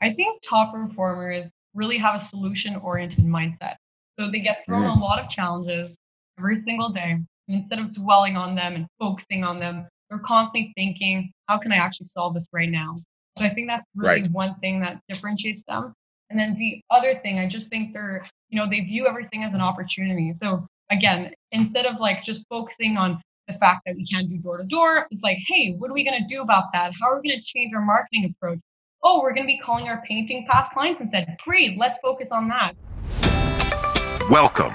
I think top performers really have a solution oriented mindset. So they get thrown mm. a lot of challenges every single day. And instead of dwelling on them and focusing on them, they're constantly thinking, how can I actually solve this right now? So I think that's really right. one thing that differentiates them. And then the other thing, I just think they're, you know, they view everything as an opportunity. So again, instead of like just focusing on the fact that we can't do door to door, it's like, hey, what are we going to do about that? How are we going to change our marketing approach? Oh, we're going to be calling our painting past clients and said, great, let's focus on that. Welcome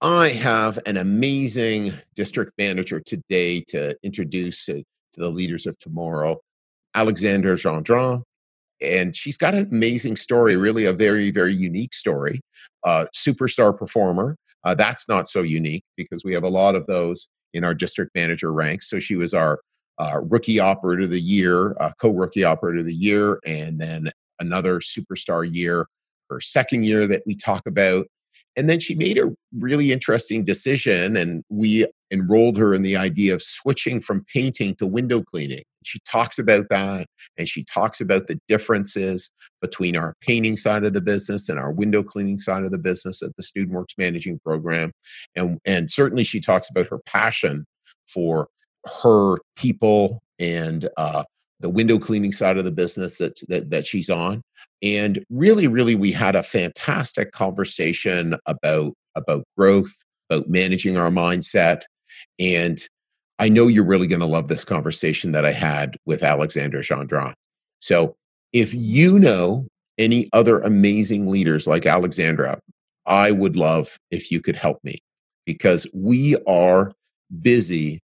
I have an amazing district manager today to introduce to the leaders of tomorrow, Alexandra Gendron. And she's got an amazing story, really a very, very unique story. Uh, superstar performer. Uh, that's not so unique because we have a lot of those in our district manager ranks. So she was our uh, rookie operator of the year, uh, co rookie operator of the year, and then another superstar year, her second year that we talk about. And then she made a really interesting decision, and we enrolled her in the idea of switching from painting to window cleaning. She talks about that, and she talks about the differences between our painting side of the business and our window cleaning side of the business at the Student Works Managing Program. And, and certainly, she talks about her passion for her people and uh, the window cleaning side of the business that, that, that she's on and really really we had a fantastic conversation about about growth about managing our mindset. And i know you're really going to love this conversation that i had with alexandra gendron so if you know any other amazing leaders like alexandra i would love if you could help me because we are busy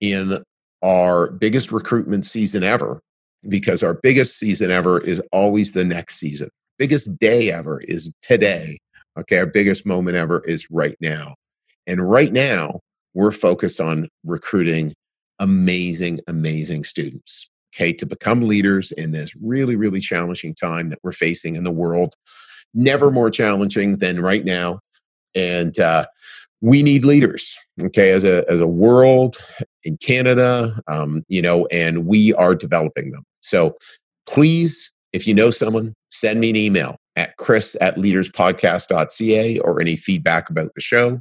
in our biggest recruitment season ever because our biggest season ever is always the next season. Biggest day ever is today. Okay, our biggest moment ever is right now. And right now, we're focused on recruiting amazing, amazing students, okay, to become leaders in this really, really challenging time that we're facing in the world. Never more challenging than right now. And uh, we need leaders okay as a as a world in canada um, you know and we are developing them. So please if you know someone send me an email at chris at leaderspodcast.ca or any feedback about the show.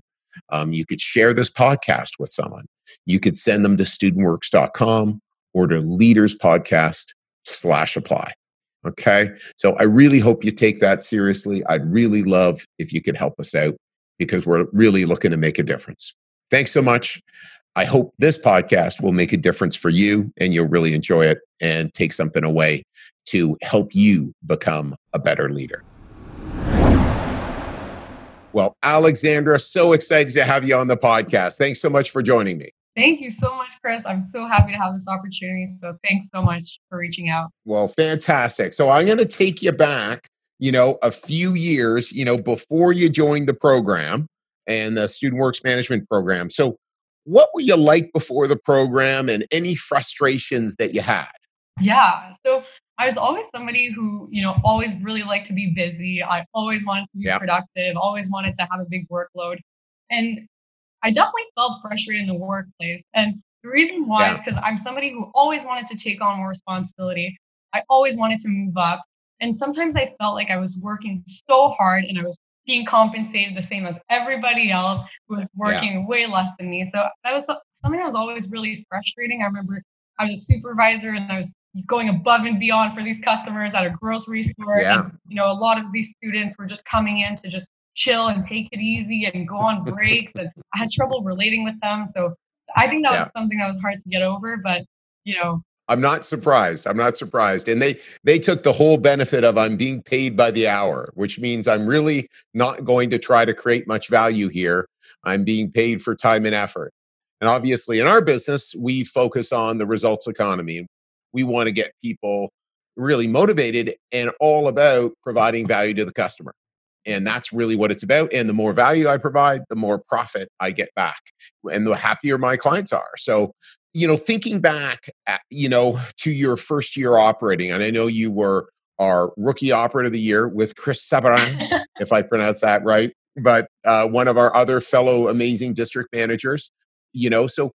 Um, you could share this podcast with someone. You could send them to studentworks.com or to leaderspodcast slash apply. Okay? So i really hope you take that seriously. I'd really love if you could help us out because we're really looking to make a difference. Thanks so much. I hope this podcast will make a difference for you and you'll really enjoy it and take something away to help you become a better leader. Well, Alexandra, so excited to have you on the podcast. Thanks so much for joining me. Thank you so much, Chris. I'm so happy to have this opportunity. So thanks so much for reaching out. Well, fantastic. So I'm going to take you back you know, a few years, you know, before you joined the program and the Student Works Management Program. So, what were you like before the program and any frustrations that you had? Yeah. So, I was always somebody who, you know, always really liked to be busy. I always wanted to be productive, always wanted to have a big workload. And I definitely felt frustrated in the workplace. And the reason why yeah. is because I'm somebody who always wanted to take on more responsibility. I always wanted to move up. And sometimes I felt like I was working so hard and I was being compensated the same as everybody else who was working yeah. way less than me. So that was something that was always really frustrating. I remember I was a supervisor and I was going above and beyond for these customers at a grocery store. Yeah. And, you know, a lot of these students were just coming in to just chill and take it easy and go on breaks. and I had trouble relating with them. So I think that was something that was hard to get over. But, you know, I'm not surprised. I'm not surprised. And they they took the whole benefit of I'm being paid by the hour, which means I'm really not going to try to create much value here. I'm being paid for time and effort. And obviously in our business, we focus on the results economy. We want to get people really motivated and all about providing value to the customer. And that's really what it's about. And the more value I provide, the more profit I get back and the happier my clients are. So, you know, thinking back, at, you know, to your first year operating, and I know you were our rookie operator of the year with Chris Sabran, if I pronounce that right, but uh, one of our other fellow amazing district managers, you know, so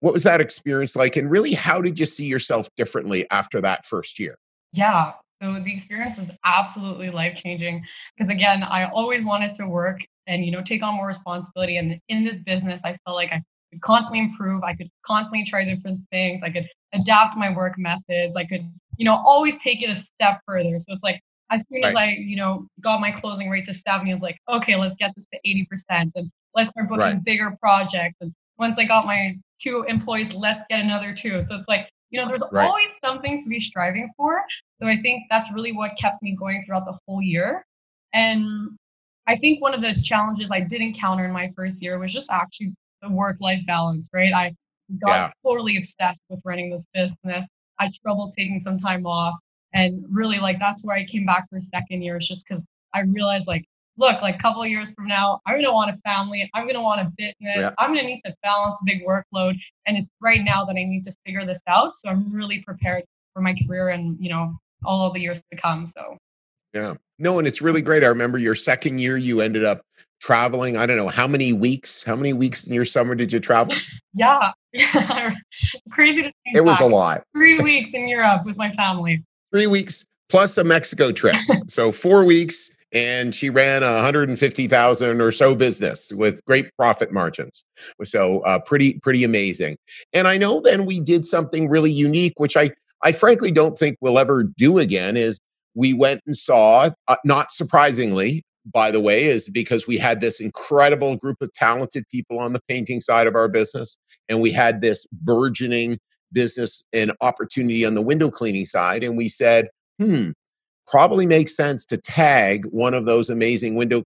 what was that experience like? And really, how did you see yourself differently after that first year? Yeah. So the experience was absolutely life changing because again, I always wanted to work and you know take on more responsibility. And in this business, I felt like I could constantly improve. I could constantly try different things. I could adapt my work methods. I could you know always take it a step further. So it's like as soon as. I you know got my closing rate to 70, I was like, okay, let's get this to 80% and let's start booking right. bigger projects. And once I got my two employees, let's get another two. So it's like you know there's right. always something to be striving for so i think that's really what kept me going throughout the whole year and i think one of the challenges i did encounter in my first year was just actually the work life balance right i got yeah. totally obsessed with running this business i had trouble taking some time off and really like that's where i came back for a second year it's just because i realized like look, like a couple of years from now, I'm gonna want a family, I'm gonna want a business, yeah. I'm gonna need to balance a big workload. And it's right now that I need to figure this out. So I'm really prepared for my career and you know, all of the years to come. So yeah. No, and it's really great. I remember your second year you ended up traveling. I don't know how many weeks. How many weeks in your summer did you travel? yeah. Crazy to think It was a lot. Three weeks in Europe with my family. Three weeks plus a Mexico trip. so four weeks and she ran a 150,000 or so business with great profit margins. So uh, pretty pretty amazing. And I know then we did something really unique, which I I frankly don't think we'll ever do again. Is we went and saw, uh, not surprisingly, by the way, is because we had this incredible group of talented people on the painting side of our business, and we had this burgeoning business and opportunity on the window cleaning side, and we said, hmm probably makes sense to tag one of those amazing window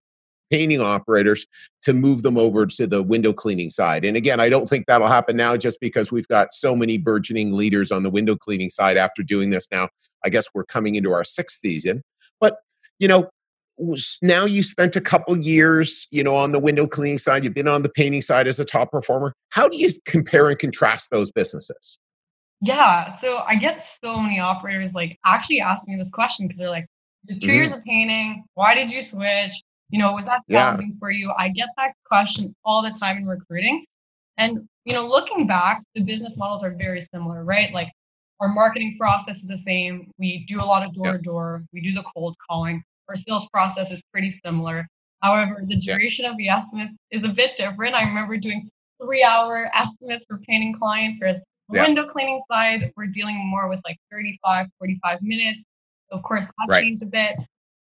painting operators to move them over to the window cleaning side. And again, I don't think that'll happen now just because we've got so many burgeoning leaders on the window cleaning side after doing this now. I guess we're coming into our sixth season. But, you know, now you spent a couple years, you know, on the window cleaning side, you've been on the painting side as a top performer. How do you compare and contrast those businesses? Yeah. So I get so many operators like actually ask me this question because they're like, the 2 mm-hmm. years of painting, why did you switch? You know, was that challenging yeah. for you? I get that question all the time in recruiting. And, you know, looking back, the business models are very similar, right? Like our marketing process is the same. We do a lot of door to door, we do the cold calling. Our sales process is pretty similar. However, the duration of the estimates is a bit different. I remember doing three hour estimates for painting clients, whereas yeah. window cleaning side, we're dealing more with like 35, 45 minutes. So of course that right. changed a bit.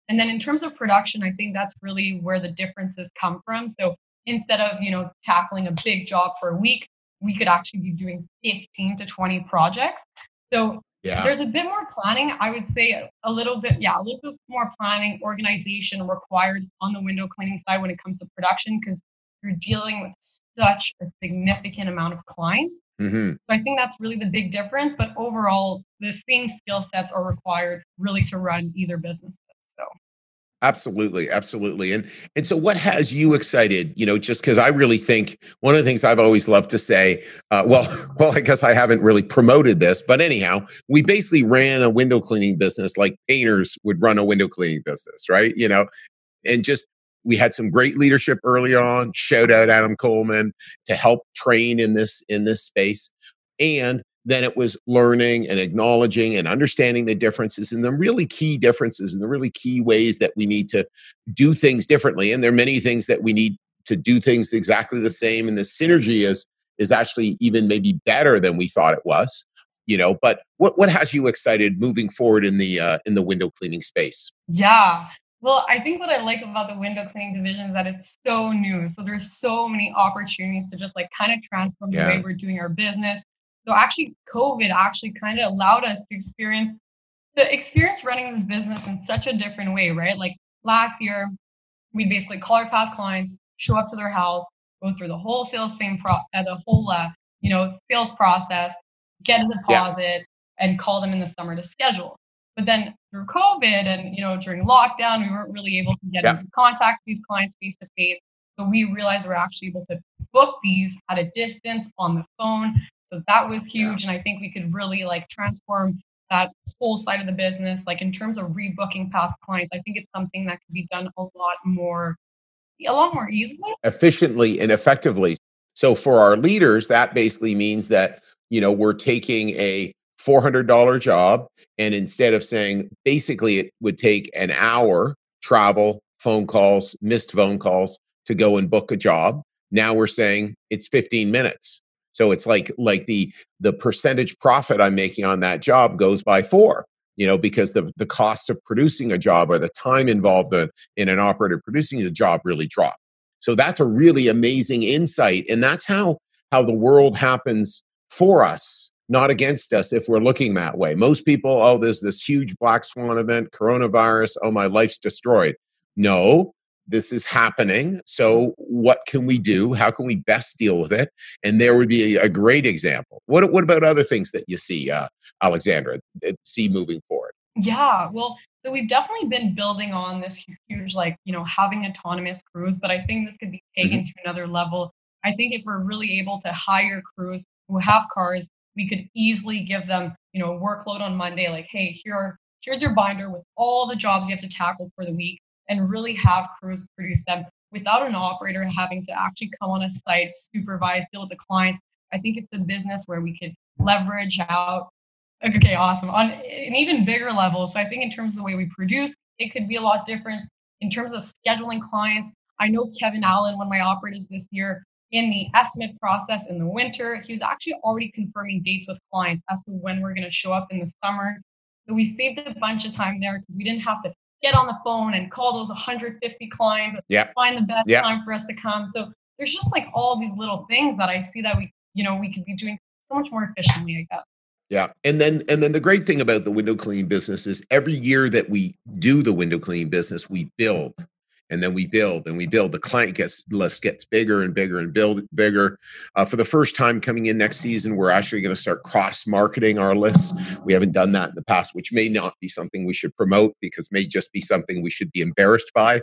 And then in terms of production, I think that's really where the differences come from. So instead of, you know, tackling a big job for a week, we could actually be doing 15 to 20 projects. So yeah. there's a bit more planning. I would say a little bit, yeah, a little bit more planning, organization required on the window cleaning side when it comes to production because you're dealing with such a significant amount of clients. Mm-hmm. So I think that's really the big difference. But overall, the same skill sets are required really to run either business. So absolutely absolutely and and so what has you excited you know just because i really think one of the things i've always loved to say uh, well well i guess i haven't really promoted this but anyhow we basically ran a window cleaning business like painters would run a window cleaning business right you know and just we had some great leadership early on. Shout out Adam Coleman to help train in this in this space. And then it was learning and acknowledging and understanding the differences and the really key differences and the really key ways that we need to do things differently. And there are many things that we need to do things exactly the same. And the synergy is is actually even maybe better than we thought it was. You know, but what what has you excited moving forward in the uh, in the window cleaning space? Yeah, well, I think what I like about the window cleaning division is that it's so new. So there's so many opportunities to just like kind of transform yeah. the way we're doing our business. So actually, COVID actually kind of allowed us to experience the experience running this business in such a different way, right? Like last year, we'd basically call our past clients, show up to their house, go through the whole sales same pro, uh, the whole uh, you know sales process, get a deposit, yeah. and call them in the summer to schedule. But then through COVID and you know during lockdown, we weren't really able to get yeah. into contact these clients face to face. So we realized we're actually able to book these at a distance on the phone. So that was huge. Yeah. And I think we could really like transform that whole side of the business. Like in terms of rebooking past clients, I think it's something that could be done a lot more, a lot more easily, efficiently, and effectively. So for our leaders, that basically means that you know we're taking a $400 job and instead of saying basically it would take an hour travel phone calls missed phone calls to go and book a job now we're saying it's 15 minutes so it's like like the the percentage profit i'm making on that job goes by four you know because the the cost of producing a job or the time involved in, in an operator producing a job really drop so that's a really amazing insight and that's how how the world happens for us not against us if we're looking that way. Most people oh there's this huge black swan event coronavirus oh my life's destroyed. No this is happening. So, what can we do? How can we best deal with it? And there would be a, a great example. What, what about other things that you see, uh, Alexandra, see moving forward? Yeah, well, so we've definitely been building on this huge, like, you know, having autonomous crews, but I think this could be taken mm-hmm. to another level. I think if we're really able to hire crews who have cars, we could easily give them, you know, workload on Monday, like, hey, here are here's your binder with all the jobs you have to tackle for the week and really have crews produce them without an operator having to actually come on a site, supervise, deal with the clients. I think it's a business where we could leverage out. Okay, awesome. On an even bigger level. So I think in terms of the way we produce, it could be a lot different. In terms of scheduling clients, I know Kevin Allen, one of my operators this year, in the estimate process in the winter, he was actually already confirming dates with clients as to when we're going to show up in the summer. So we saved a bunch of time there because we didn't have to get on the phone and call those 150 clients, yep. find the best yep. time for us to come. So there's just like all these little things that I see that we, you know, we could be doing so much more efficiently, I guess. Yeah. And then and then the great thing about the window cleaning business is every year that we do the window cleaning business, we build and then we build and we build. The client gets list gets bigger and bigger and build bigger. Uh, for the first time coming in next season, we're actually going to start cross marketing our lists. We haven't done that in the past, which may not be something we should promote because may just be something we should be embarrassed by,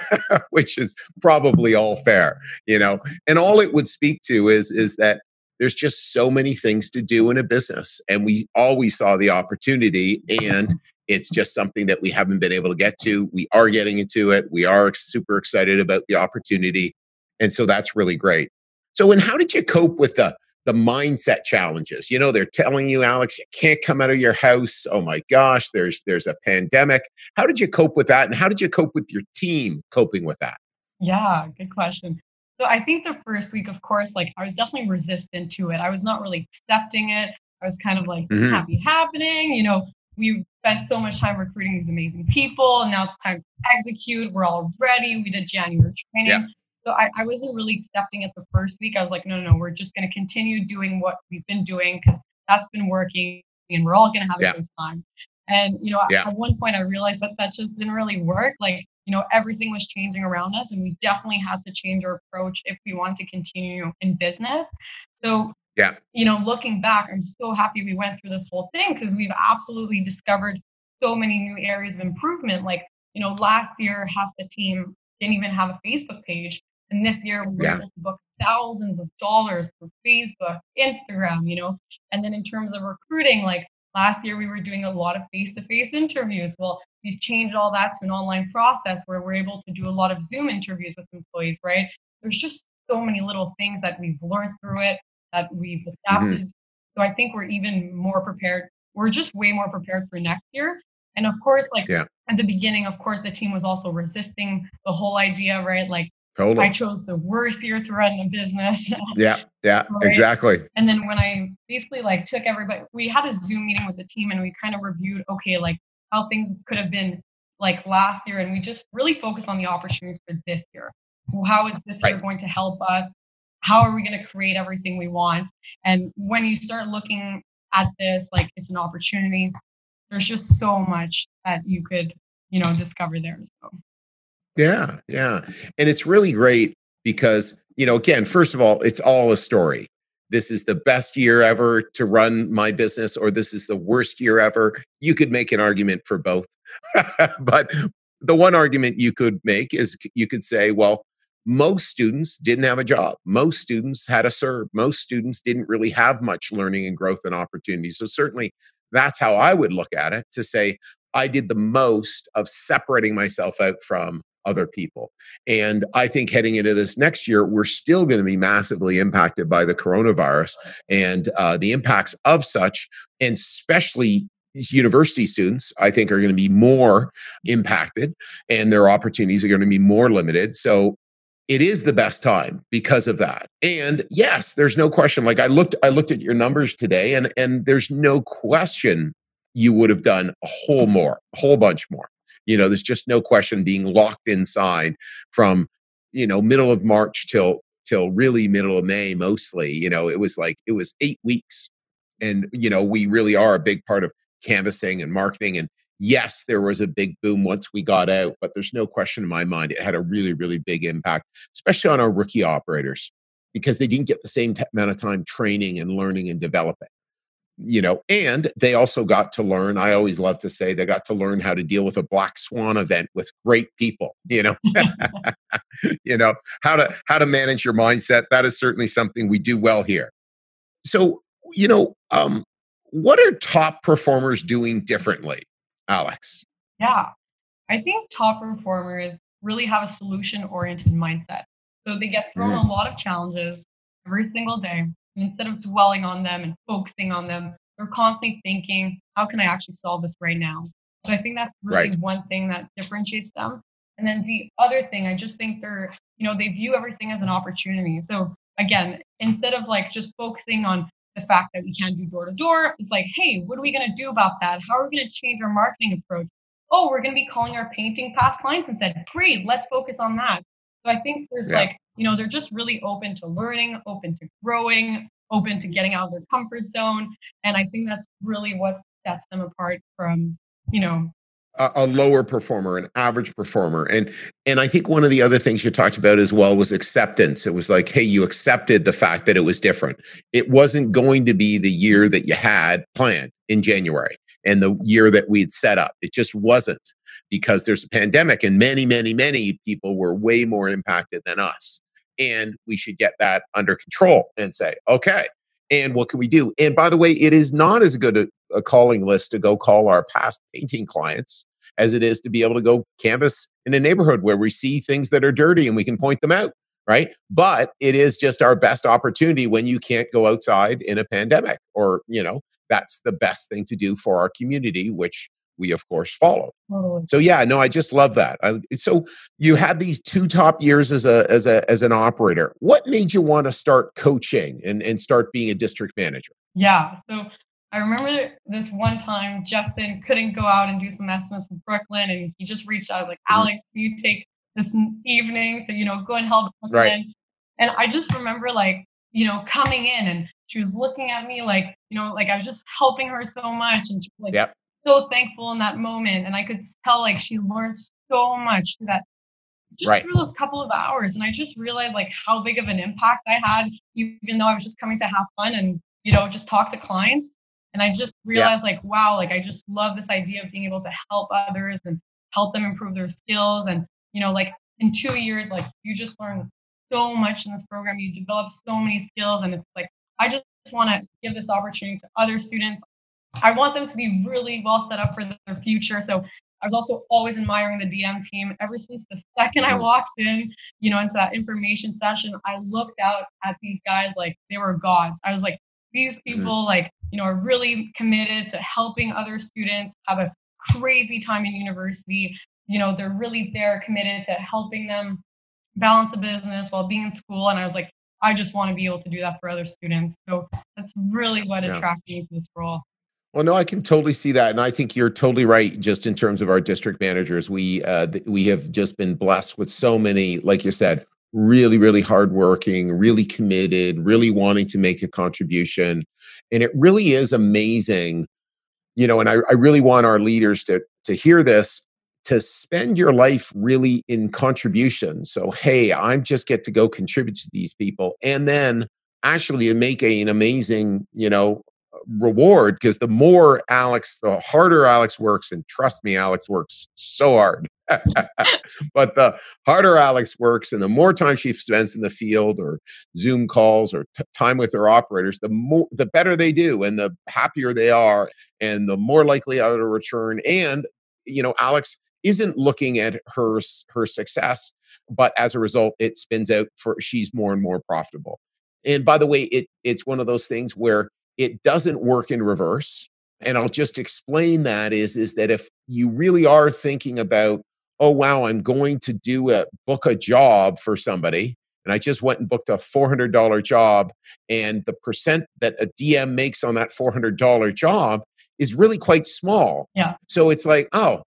which is probably all fair, you know. And all it would speak to is is that there's just so many things to do in a business and we always saw the opportunity and it's just something that we haven't been able to get to. We are getting into it. We are super excited about the opportunity. And so that's really great. So, and how did you cope with the the mindset challenges? You know, they're telling you, Alex, you can't come out of your house. Oh my gosh, there's there's a pandemic. How did you cope with that? And how did you cope with your team coping with that? Yeah, good question. So I think the first week, of course, like I was definitely resistant to it. I was not really accepting it. I was kind of like, this mm-hmm. can't be happening. You know, we spent so much time recruiting these amazing people. And now it's time to execute. We're all ready. We did January training. Yeah. So I, I wasn't really accepting it the first week. I was like, no, no, no, we're just going to continue doing what we've been doing because that's been working and we're all going to have yeah. a good time. And, you know, yeah. at one point I realized that that just didn't really work. Like, you know, everything was changing around us and we definitely had to change our approach if we want to continue in business. So yeah. You know, looking back, I'm so happy we went through this whole thing because we've absolutely discovered so many new areas of improvement. Like, you know, last year, half the team didn't even have a Facebook page. And this year, we were yeah. able to book thousands of dollars for Facebook, Instagram, you know. And then in terms of recruiting, like last year, we were doing a lot of face to face interviews. Well, we've changed all that to an online process where we're able to do a lot of Zoom interviews with employees, right? There's just so many little things that we've learned through it that we've adapted. Mm-hmm. So I think we're even more prepared. We're just way more prepared for next year. And of course, like yeah. at the beginning, of course, the team was also resisting the whole idea, right? Like totally. I chose the worst year to run a business. yeah, yeah, right? exactly. And then when I basically like took everybody, we had a Zoom meeting with the team and we kind of reviewed, okay, like how things could have been like last year, and we just really focused on the opportunities for this year. How is this right. year going to help us? How are we going to create everything we want? And when you start looking at this like it's an opportunity. There's just so much that you could you know discover there so. Yeah yeah. And it's really great because you know again first of all it's all a story. This is the best year ever to run my business or this is the worst year ever. You could make an argument for both. but the one argument you could make is you could say, well, most students didn't have a job. Most students had a serve. Most students didn't really have much learning and growth and opportunity. So, certainly, that's how I would look at it to say, I did the most of separating myself out from other people. And I think heading into this next year, we're still going to be massively impacted by the coronavirus and uh, the impacts of such, and especially university students, I think, are going to be more impacted and their opportunities are going to be more limited. So it is the best time because of that. And yes, there's no question. Like I looked, I looked at your numbers today, and and there's no question you would have done a whole more, a whole bunch more. You know, there's just no question being locked inside from, you know, middle of March till till really middle of May mostly. You know, it was like it was eight weeks. And, you know, we really are a big part of canvassing and marketing. And yes, there was a big boom once we got out, but there's no question in my mind it had a really, really big impact, especially on our rookie operators, because they didn't get the same amount of time training and learning and developing you know, and they also got to learn. I always love to say they got to learn how to deal with a black swan event with great people. You know, you know how to how to manage your mindset. That is certainly something we do well here. So, you know, um, what are top performers doing differently, Alex? Yeah, I think top performers really have a solution oriented mindset. So they get thrown mm. a lot of challenges every single day And instead of dwelling on them and focusing on them, they're constantly thinking, how can I actually solve this right now? So I think that's really right. one thing that differentiates them. And then the other thing, I just think they're, you know, they view everything as an opportunity. So again, instead of like just focusing on the fact that we can't do door to door, it's like, hey, what are we going to do about that? How are we going to change our marketing approach? Oh, we're going to be calling our painting past clients and said, great, let's focus on that. So I think there's yeah. like, you know, they're just really open to learning, open to growing, open to getting out of their comfort zone. And I think that's really what sets them apart from, you know, a, a lower performer, an average performer. And and I think one of the other things you talked about as well was acceptance. It was like, hey, you accepted the fact that it was different. It wasn't going to be the year that you had planned in January and the year that we'd set up. It just wasn't because there's a pandemic and many, many, many people were way more impacted than us. And we should get that under control and say, okay, and what can we do? And by the way, it is not as good a, a calling list to go call our past painting clients as it is to be able to go canvass in a neighborhood where we see things that are dirty and we can point them out right but it is just our best opportunity when you can't go outside in a pandemic or you know that's the best thing to do for our community which we of course follow totally. so yeah no i just love that I, so you had these two top years as a as a as an operator what made you want to start coaching and and start being a district manager yeah so I remember this one time Justin couldn't go out and do some estimates in Brooklyn, and he just reached out. I was like, mm-hmm. Alex, can you take this evening to, you know, go and help Brooklyn? Right. And I just remember like, you know, coming in and she was looking at me like, you know, like I was just helping her so much. And she was like yep. So thankful in that moment. And I could tell like she learned so much through that just right. through those couple of hours. And I just realized like how big of an impact I had, even though I was just coming to have fun and, you know, just talk to clients. And I just realized like, wow, like I just love this idea of being able to help others and help them improve their skills. And, you know, like in two years, like you just learn so much in this program. You develop so many skills. And it's like, I just want to give this opportunity to other students. I want them to be really well set up for their future. So I was also always admiring the DM team. Ever since the second I mm-hmm. walked in, you know, into that information session, I looked out at these guys like they were gods. I was like, these mm-hmm. people, like, you know, are really committed to helping other students have a crazy time in university. You know, they're really there committed to helping them balance a business while being in school. And I was like, I just want to be able to do that for other students. So that's really what yeah. attracted me to this role. Well, no, I can totally see that, and I think you're totally right. Just in terms of our district managers, we uh, we have just been blessed with so many, like you said, really, really hardworking, really committed, really wanting to make a contribution. And it really is amazing, you know, and I, I really want our leaders to, to hear this to spend your life really in contribution. So, hey, I just get to go contribute to these people. And then actually make a, an amazing, you know, reward because the more Alex, the harder Alex works, and trust me, Alex works so hard. but the harder Alex works and the more time she spends in the field or Zoom calls or t- time with her operators, the more the better they do and the happier they are and the more likely are to return. And you know, Alex isn't looking at her her success, but as a result, it spins out for she's more and more profitable. And by the way, it it's one of those things where it doesn't work in reverse. And I'll just explain that is, is that if you really are thinking about, oh wow, I'm going to do a book a job for somebody, and I just went and booked a $400 job, and the percent that a DM makes on that $400 job is really quite small. Yeah. So it's like, oh,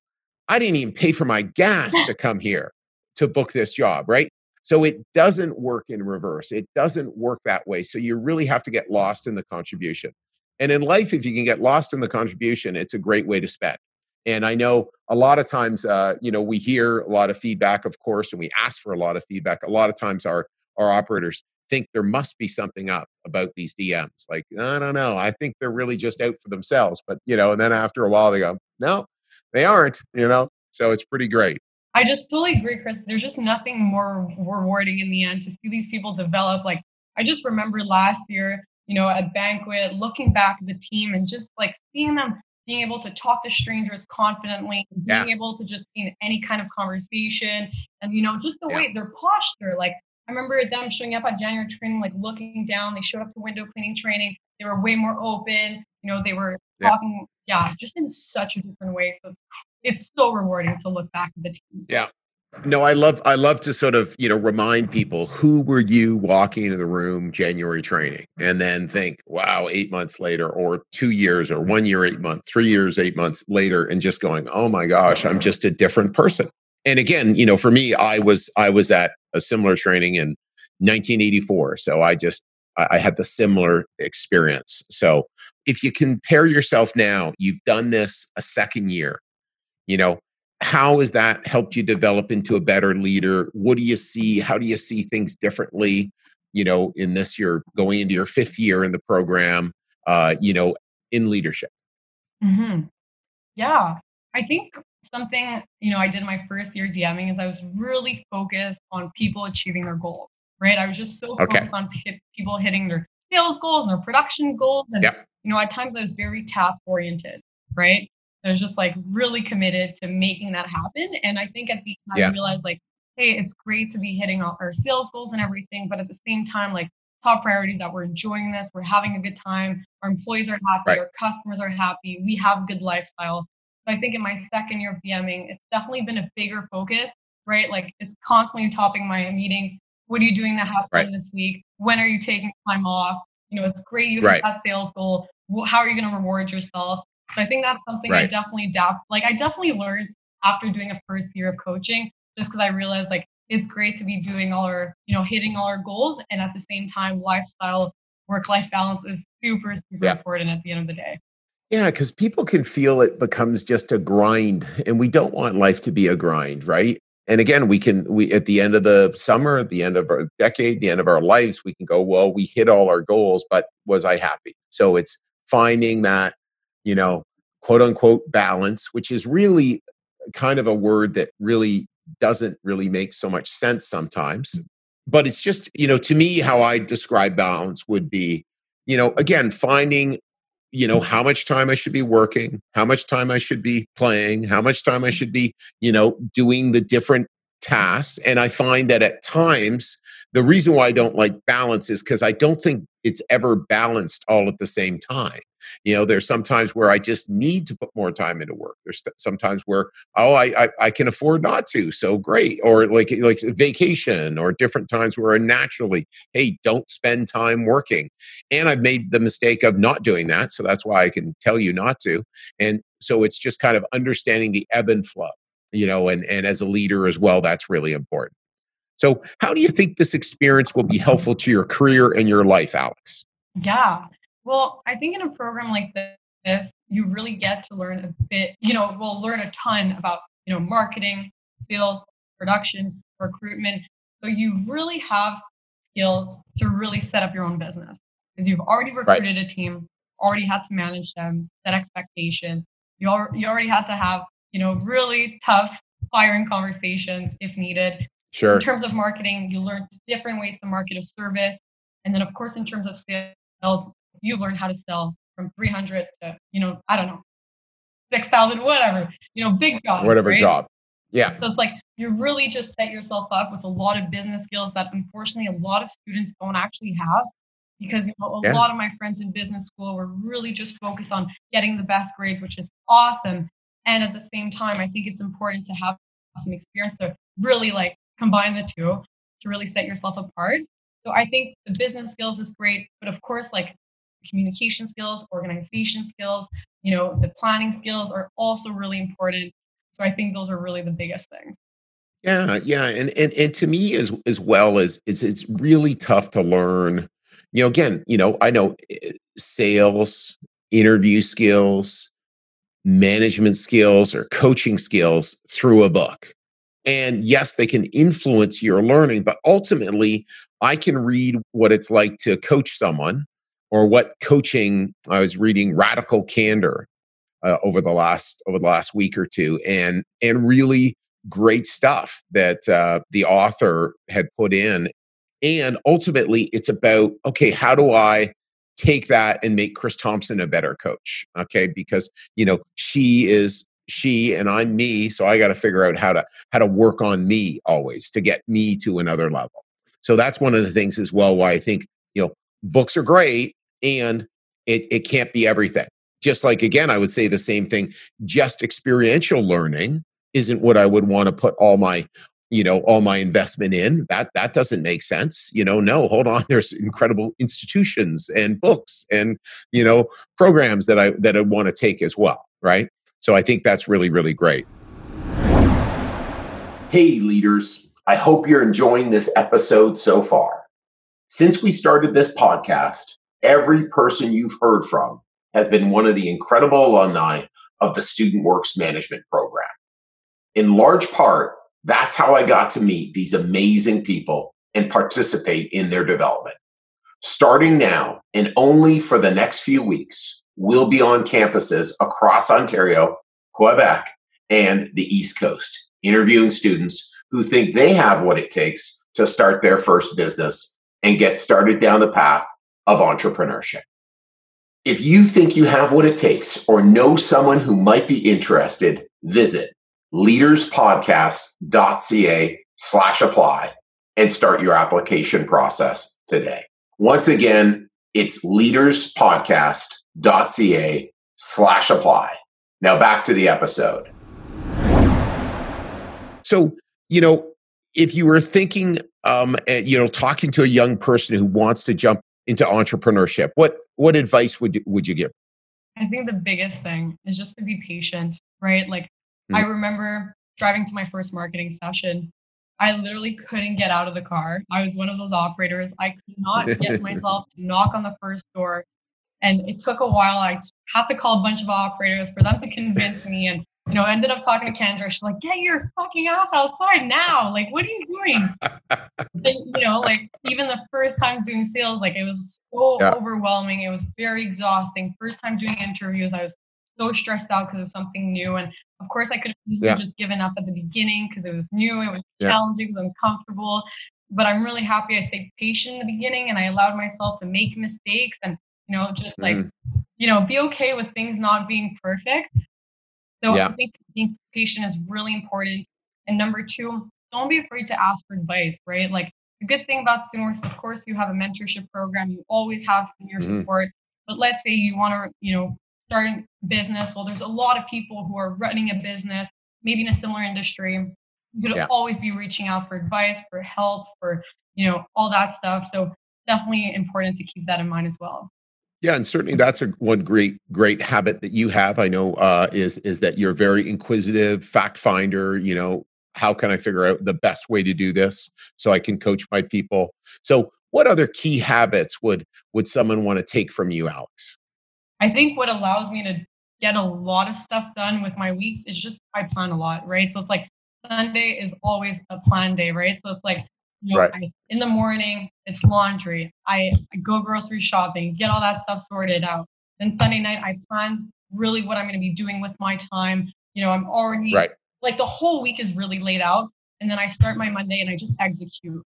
I didn't even pay for my gas to come here to book this job, right? So it doesn't work in reverse. It doesn't work that way. So you really have to get lost in the contribution. And in life, if you can get lost in the contribution, it's a great way to spend. And I know a lot of times, uh, you know, we hear a lot of feedback, of course, and we ask for a lot of feedback. A lot of times, our our operators think there must be something up about these DMs. Like, I don't know. I think they're really just out for themselves. But you know, and then after a while, they go, no, they aren't. You know, so it's pretty great. I just totally agree, Chris. There's just nothing more rewarding in the end to see these people develop. Like, I just remember last year, you know, at banquet, looking back at the team and just like seeing them being able to talk to strangers confidently, being yeah. able to just be in any kind of conversation, and you know, just the yeah. way their posture. Like, I remember them showing up at January training, like looking down. They showed up to window cleaning training. They were way more open. You know, they were yeah. talking, yeah, just in such a different way. So it's it's so rewarding to look back at the team. Yeah. No, I love I love to sort of, you know, remind people who were you walking into the room January training and then think, wow, 8 months later or 2 years or 1 year 8 months, 3 years 8 months later and just going, "Oh my gosh, I'm just a different person." And again, you know, for me, I was I was at a similar training in 1984. So I just I had the similar experience. So if you compare yourself now, you've done this a second year you know how has that helped you develop into a better leader what do you see how do you see things differently you know in this year going into your fifth year in the program uh you know in leadership mm-hmm. yeah i think something you know i did my first year dming is i was really focused on people achieving their goals right i was just so okay. focused on p- people hitting their sales goals and their production goals and yep. You know at times i was very task oriented right I was just like really committed to making that happen. And I think at the time yeah. I realized like, hey, it's great to be hitting all our sales goals and everything, but at the same time, like top priorities that we're enjoying this, we're having a good time, our employees are happy, right. our customers are happy, we have a good lifestyle. So I think in my second year of DMing, it's definitely been a bigger focus, right? Like it's constantly topping my meetings. What are you doing that happened right. this week? When are you taking time off? You know, it's great you have right. that sales goal. How are you going to reward yourself? So I think that's something right. I definitely adapt. Like I definitely learned after doing a first year of coaching, just because I realized like it's great to be doing all our, you know, hitting all our goals, and at the same time, lifestyle, work-life balance is super, super yeah. important at the end of the day. Yeah, because people can feel it becomes just a grind, and we don't want life to be a grind, right? And again, we can we at the end of the summer, at the end of our decade, the end of our lives, we can go, well, we hit all our goals, but was I happy? So it's finding that you know, quote unquote balance, which is really kind of a word that really doesn't really make so much sense sometimes. Mm. But it's just, you know, to me, how I describe balance would be, you know, again, finding, you know, how much time I should be working, how much time I should be playing, how much time I should be, you know, doing the different tasks. And I find that at times, the reason why I don't like balance is because I don't think it's ever balanced all at the same time. You know, there's sometimes where I just need to put more time into work. There's sometimes where oh, I, I, I can afford not to, so great. Or like like vacation, or different times where I naturally, hey, don't spend time working. And I've made the mistake of not doing that, so that's why I can tell you not to. And so it's just kind of understanding the ebb and flow you know, and, and as a leader as well, that's really important. So, how do you think this experience will be helpful to your career and your life, Alex? Yeah. Well, I think in a program like this, you really get to learn a bit, you know, we'll learn a ton about, you know, marketing, sales, production, recruitment. So you really have skills to really set up your own business because you've already recruited right. a team, already had to manage them, set expectations. You, al- you already had to have, you know, really tough firing conversations if needed. Sure. In terms of marketing, you learn different ways to market a service. And then, of course, in terms of sales, you've learned how to sell from 300 to, you know, I don't know, 6,000, whatever, you know, big job. Whatever right? job. Yeah. So it's like you really just set yourself up with a lot of business skills that unfortunately a lot of students don't actually have because you know, a yeah. lot of my friends in business school were really just focused on getting the best grades, which is awesome. And at the same time, I think it's important to have some experience to really like combine the two to really set yourself apart. So I think the business skills is great, but of course, like communication skills, organization skills, you know, the planning skills are also really important. So I think those are really the biggest things. Yeah, yeah, and and and to me as as well as it's it's really tough to learn. You know, again, you know, I know eh, sales, interview skills, management skills, or coaching skills through a book. And yes, they can influence your learning, but ultimately, I can read what it's like to coach someone or what coaching I was reading Radical Candor uh, over the last over the last week or two, and and really great stuff that uh, the author had put in. And ultimately, it's about okay, how do I take that and make Chris Thompson a better coach? Okay, because you know she is she and I'm me, so I got to figure out how to how to work on me always to get me to another level. So that's one of the things as well why I think you know books are great and it it can't be everything. Just like again, I would say the same thing. Just experiential learning isn't what I would want to put all my you know all my investment in that that doesn't make sense you know no hold on there's incredible institutions and books and you know programs that i that i want to take as well right so I think that's really, really great. Hey, leaders. I hope you're enjoying this episode so far. Since we started this podcast, every person you've heard from has been one of the incredible alumni of the Student Works Management Program. In large part, that's how I got to meet these amazing people and participate in their development. Starting now and only for the next few weeks, we'll be on campuses across Ontario, Quebec, and the East Coast, interviewing students who think they have what it takes to start their first business and get started down the path of entrepreneurship. If you think you have what it takes or know someone who might be interested, visit leaderspodcast.ca slash apply and start your application process today. Once again, it's leaderspodcast.ca slash apply. Now back to the episode. So, you know, if you were thinking, um, eh, you know, talking to a young person who wants to jump into entrepreneurship, what what advice would would you give? I think the biggest thing is just to be patient, right? Like mm-hmm. I remember driving to my first marketing session. I literally couldn't get out of the car. I was one of those operators. I could not get myself to knock on the first door and it took a while. I had to call a bunch of operators for them to convince me. And, you know, I ended up talking to Kendra. She's like, get your fucking ass outside now. Like, what are you doing? and, you know, like even the first times doing sales, like it was so yeah. overwhelming. It was very exhausting. First time doing interviews, I was so stressed out because of something new. And of course, I could have easily yeah. just given up at the beginning because it was new, it was yeah. challenging, it was uncomfortable. But I'm really happy I stayed patient in the beginning and I allowed myself to make mistakes and you know, just like, mm. you know, be okay with things not being perfect. So yeah. I think being patient is really important. And number two, don't be afraid to ask for advice, right? Like the good thing about StudentWorks, of course, you have a mentorship program. You always have senior mm support. But let's say you want to, you know, start a business. Well, there's a lot of people who are running a business, maybe in a similar industry. You could yeah. always be reaching out for advice, for help, for, you know, all that stuff. So definitely important to keep that in mind as well. Yeah, and certainly that's a one great great habit that you have. I know uh, is is that you're very inquisitive, fact finder. You know, how can I figure out the best way to do this so I can coach my people? So, what other key habits would would someone want to take from you, Alex? I think what allows me to get a lot of stuff done with my weeks is just I plan a lot, right? So it's like Sunday is always a plan day, right? So it's like You know, right. I, in the morning, it's laundry. I, I go grocery shopping, get all that stuff sorted out. Then Sunday night, I plan really what I'm going to be doing with my time. You know, I'm already right. like the whole week is really laid out. And then I start my Monday and I just execute.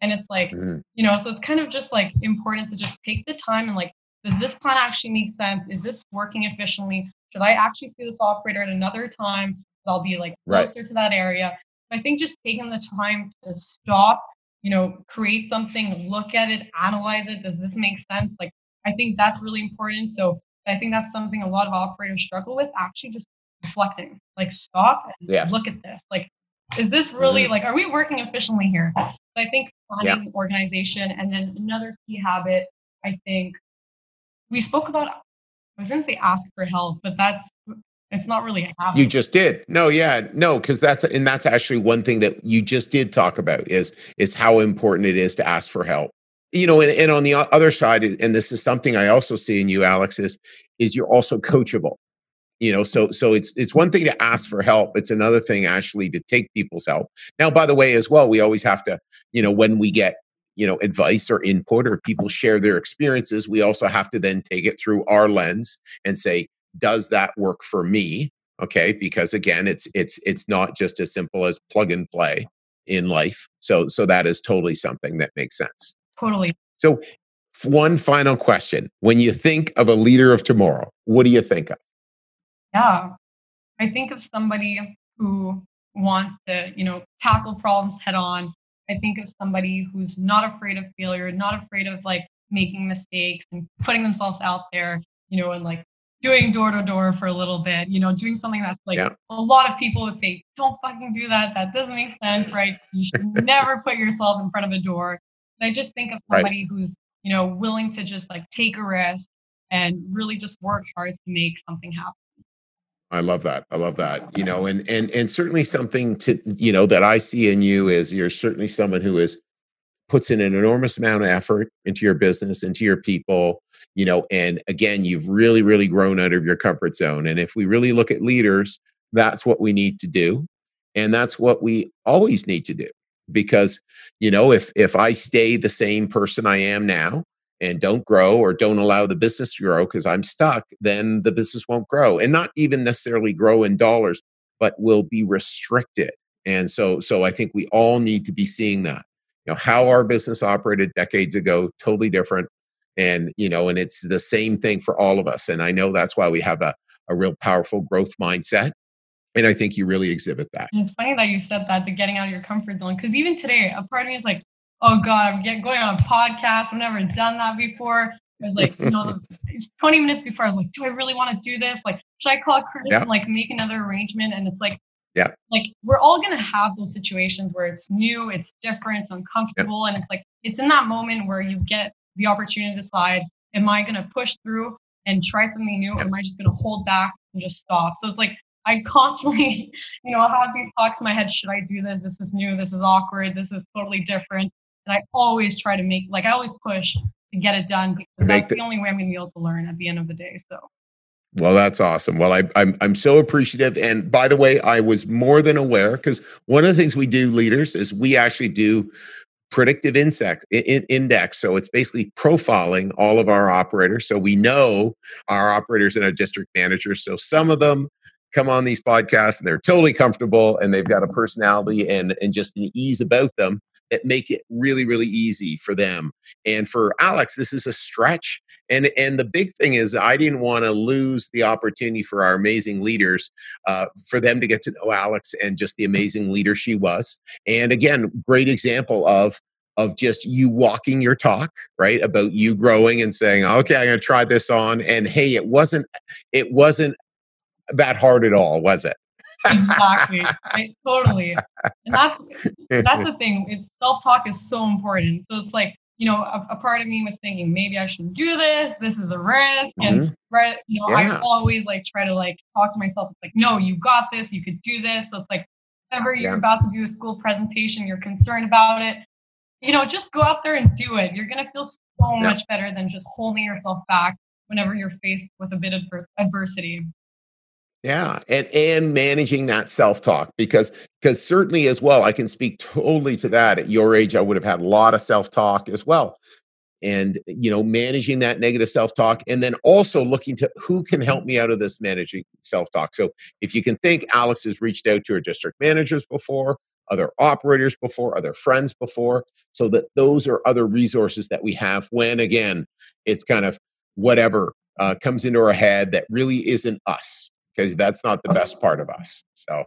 And it's like, mm-hmm. you know, so it's kind of just like important to just take the time and like, does this plan actually make sense? Is this working efficiently? Should I actually see this operator at another time? I'll be like closer right. to that area. I think just taking the time to stop, you know, create something, look at it, analyze it. Does this make sense? Like, I think that's really important. So I think that's something a lot of operators struggle with actually just reflecting, like, stop and yes. look at this. Like, is this really mm-hmm. like, are we working efficiently here? So I think planning yeah. organization. And then another key habit, I think we spoke about, I was going to say ask for help, but that's it's not really a habit. You just did. No, yeah, no, because that's and that's actually one thing that you just did talk about is is how important it is to ask for help. You know, and, and on the other side, and this is something I also see in you, Alex, is is you're also coachable. You know, so so it's it's one thing to ask for help. It's another thing actually to take people's help. Now, by the way, as well, we always have to, you know, when we get you know advice or input or people share their experiences we also have to then take it through our lens and say does that work for me? Okay because again it's it's it's not just as simple as plug and play in life. So so that is totally something that makes sense. Totally. So one final question. When you think of a leader of tomorrow what do you think of? Yeah. I think of somebody who wants to you know tackle problems head on i think of somebody who's not afraid of failure not afraid of like making mistakes and putting themselves out there you know and like doing door to door for a little bit, you know, doing something that's like yeah. a lot of people would say, don't fucking do that. That doesn't make sense, right? You should never put yourself in front of a door. And I just think of somebody right. who's, you know, willing to just like take a risk and really just work hard to make something happen. I love that. I love that. You know, and and and certainly something to you know that I see in you is you're certainly someone who is puts in an enormous amount of effort into your business, into your people, you know and again you've really really grown out of your comfort zone and if we really look at leaders that's what we need to do and that's what we always need to do because you know if if i stay the same person i am now and don't grow or don't allow the business to grow because i'm stuck then the business won't grow and not even necessarily grow in dollars but will be restricted and so so i think we all need to be seeing that. You know how our business operated decades ago totally different and you know and it's the same thing for all of us and i know that's why we have a, a real powerful growth mindset and i think you really exhibit that. It's funny that you said that the getting out of your comfort zone because even today a part of me is like oh god i'm getting going on a podcast i've never done that before I was like, you know, 20 minutes before, I was like, do I really want to do this? Like, should I call Curtis yeah. and like make another arrangement? And it's like, yeah, like we're all gonna have those situations where it's new, it's different, it's uncomfortable, yeah. and it's like it's in that moment where you get the opportunity to decide am I going to push through and try something new or am I just going to hold back and just stop? So it's like I constantly, you know, have these talks in my head should I do this? This is new. This is awkward. This is totally different. And I always try to make, like, I always push to get it done because that's the, the only way I'm going to be able to learn at the end of the day. So. Well, that's awesome. Well, I, I'm I'm so appreciative. And by the way, I was more than aware because one of the things we do, leaders, is we actually do predictive insect, in, index. So it's basically profiling all of our operators. So we know our operators and our district managers. So some of them come on these podcasts and they're totally comfortable and they've got a personality and, and just an ease about them that make it really, really easy for them. And for Alex, this is a stretch. And and the big thing is, I didn't want to lose the opportunity for our amazing leaders, uh, for them to get to know Alex and just the amazing leader she was. And again, great example of of just you walking your talk, right? About you growing and saying, "Okay, I'm going to try this on." And hey, it wasn't it wasn't that hard at all, was it? Exactly. totally. And that's that's the thing. It's self-talk is so important. So it's like, you know, a, a, part of me was thinking maybe I shouldn't do this. This is a risk. Mm-hmm. And right, you know, yeah. I always like try to like talk to myself. It's like, no, you got this. You could do this. So it's like, whenever you're yeah. about to do a school presentation, you're concerned about it. You know, just go out there and do it. You're gonna feel so yeah. much better than just holding yourself back whenever you're faced with a bit of adversity. Yeah, and and managing that self-talk because because certainly as well, I can speak totally to that. At your age, I would have had a lot of self-talk as well. And you know, managing that negative self-talk and then also looking to who can help me out of this managing self-talk. So if you can think Alex has reached out to her district managers before, other operators before, other friends before, so that those are other resources that we have when again, it's kind of whatever uh, comes into our head that really isn't us because that's not the best part of us. So,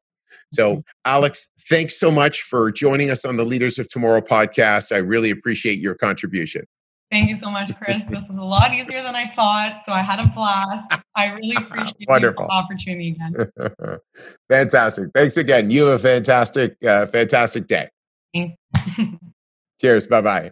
so Alex, thanks so much for joining us on the Leaders of Tomorrow podcast. I really appreciate your contribution. Thank you so much, Chris. This was a lot easier than I thought, so I had a blast. I really appreciate Wonderful. the opportunity again. fantastic. Thanks again. You have a fantastic, uh, fantastic day. Thanks. Cheers. Bye bye.